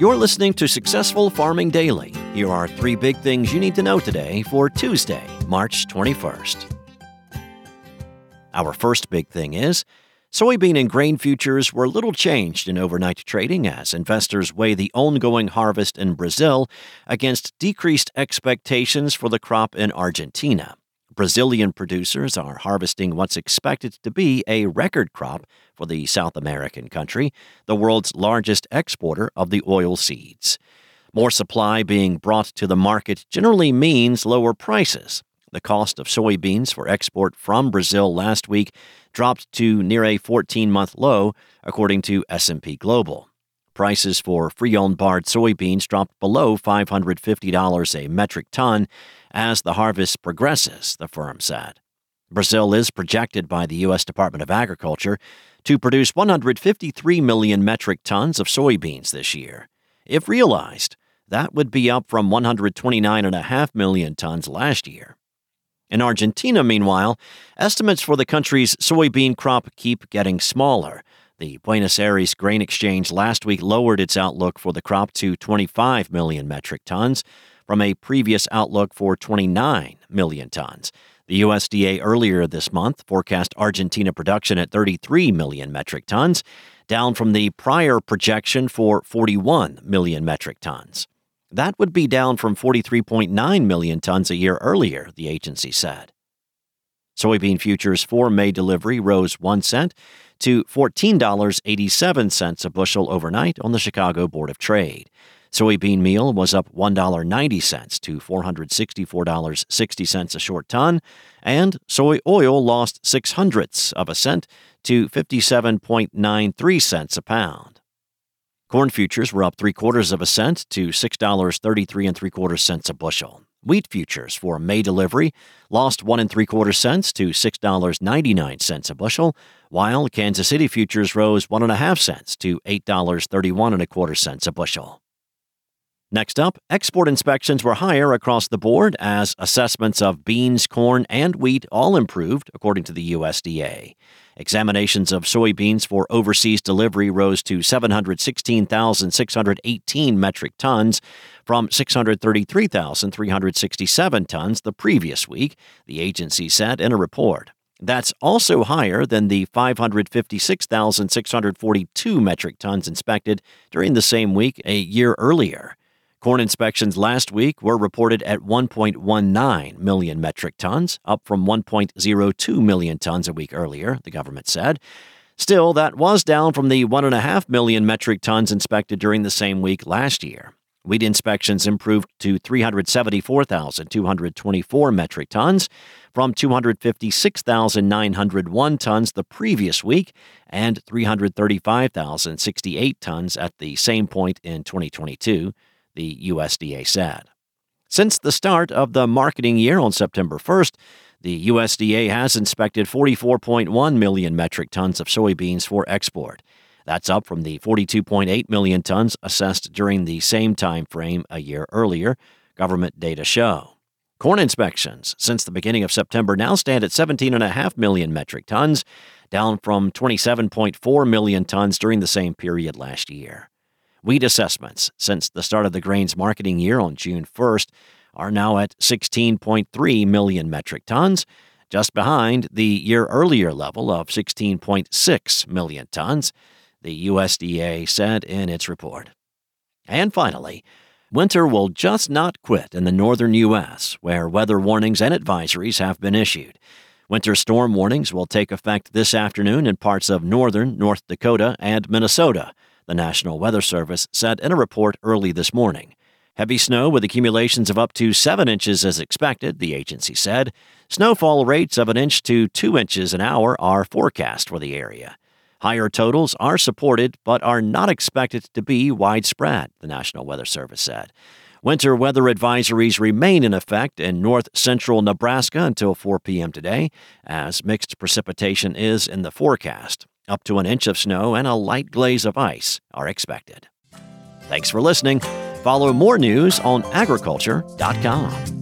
You're listening to Successful Farming Daily. Here are three big things you need to know today for Tuesday, March 21st. Our first big thing is soybean and grain futures were little changed in overnight trading as investors weigh the ongoing harvest in Brazil against decreased expectations for the crop in Argentina. Brazilian producers are harvesting what's expected to be a record crop for the South American country, the world's largest exporter of the oil seeds. More supply being brought to the market generally means lower prices. The cost of soybeans for export from Brazil last week dropped to near a 14-month low according to S&P Global. Prices for free-on board soybeans dropped below $550 a metric ton as the harvest progresses, the firm said. Brazil is projected by the U.S. Department of Agriculture to produce 153 million metric tons of soybeans this year. If realized, that would be up from 129.5 million tons last year. In Argentina, meanwhile, estimates for the country's soybean crop keep getting smaller. The Buenos Aires Grain Exchange last week lowered its outlook for the crop to 25 million metric tons from a previous outlook for 29 million tons. The USDA earlier this month forecast Argentina production at 33 million metric tons, down from the prior projection for 41 million metric tons. That would be down from 43.9 million tons a year earlier, the agency said. Soybean futures for May delivery rose 1 cent to $14.87 a bushel overnight on the Chicago Board of Trade. Soybean meal was up $1.90 to $464.60 a short ton, and soy oil lost six hundredths of a cent to 57.93 cents a pound. Corn futures were up three quarters of a cent to $6.33 and three quarters cents a bushel. Wheat futures for May delivery lost one and three quarters cents to six dollars ninety nine cents a bushel, while Kansas City futures rose one and a half cents to eight dollars thirty one and a quarter cents a bushel. Next up, export inspections were higher across the board as assessments of beans, corn, and wheat all improved, according to the USDA. Examinations of soybeans for overseas delivery rose to 716,618 metric tons from 633,367 tons the previous week, the agency said in a report. That's also higher than the 556,642 metric tons inspected during the same week a year earlier. Corn inspections last week were reported at 1.19 million metric tons, up from 1.02 million tons a week earlier, the government said. Still, that was down from the 1.5 million metric tons inspected during the same week last year. Wheat inspections improved to 374,224 metric tons from 256,901 tons the previous week and 335,068 tons at the same point in 2022 the USDA said. Since the start of the marketing year on September 1st, the USDA has inspected 44.1 million metric tons of soybeans for export. That's up from the 42.8 million tons assessed during the same time frame a year earlier, government data show. Corn inspections since the beginning of September now stand at 17.5 million metric tons, down from 27.4 million tons during the same period last year. Wheat assessments since the start of the grain's marketing year on June 1st are now at 16.3 million metric tons, just behind the year earlier level of 16.6 million tons, the USDA said in its report. And finally, winter will just not quit in the northern U.S., where weather warnings and advisories have been issued. Winter storm warnings will take effect this afternoon in parts of northern North Dakota and Minnesota the National Weather Service said in a report early this morning. Heavy snow with accumulations of up to 7 inches is expected, the agency said. Snowfall rates of an inch to 2 inches an hour are forecast for the area. Higher totals are supported but are not expected to be widespread, the National Weather Service said. Winter weather advisories remain in effect in north central Nebraska until 4 p.m. today, as mixed precipitation is in the forecast. Up to an inch of snow and a light glaze of ice are expected. Thanks for listening. Follow more news on agriculture.com.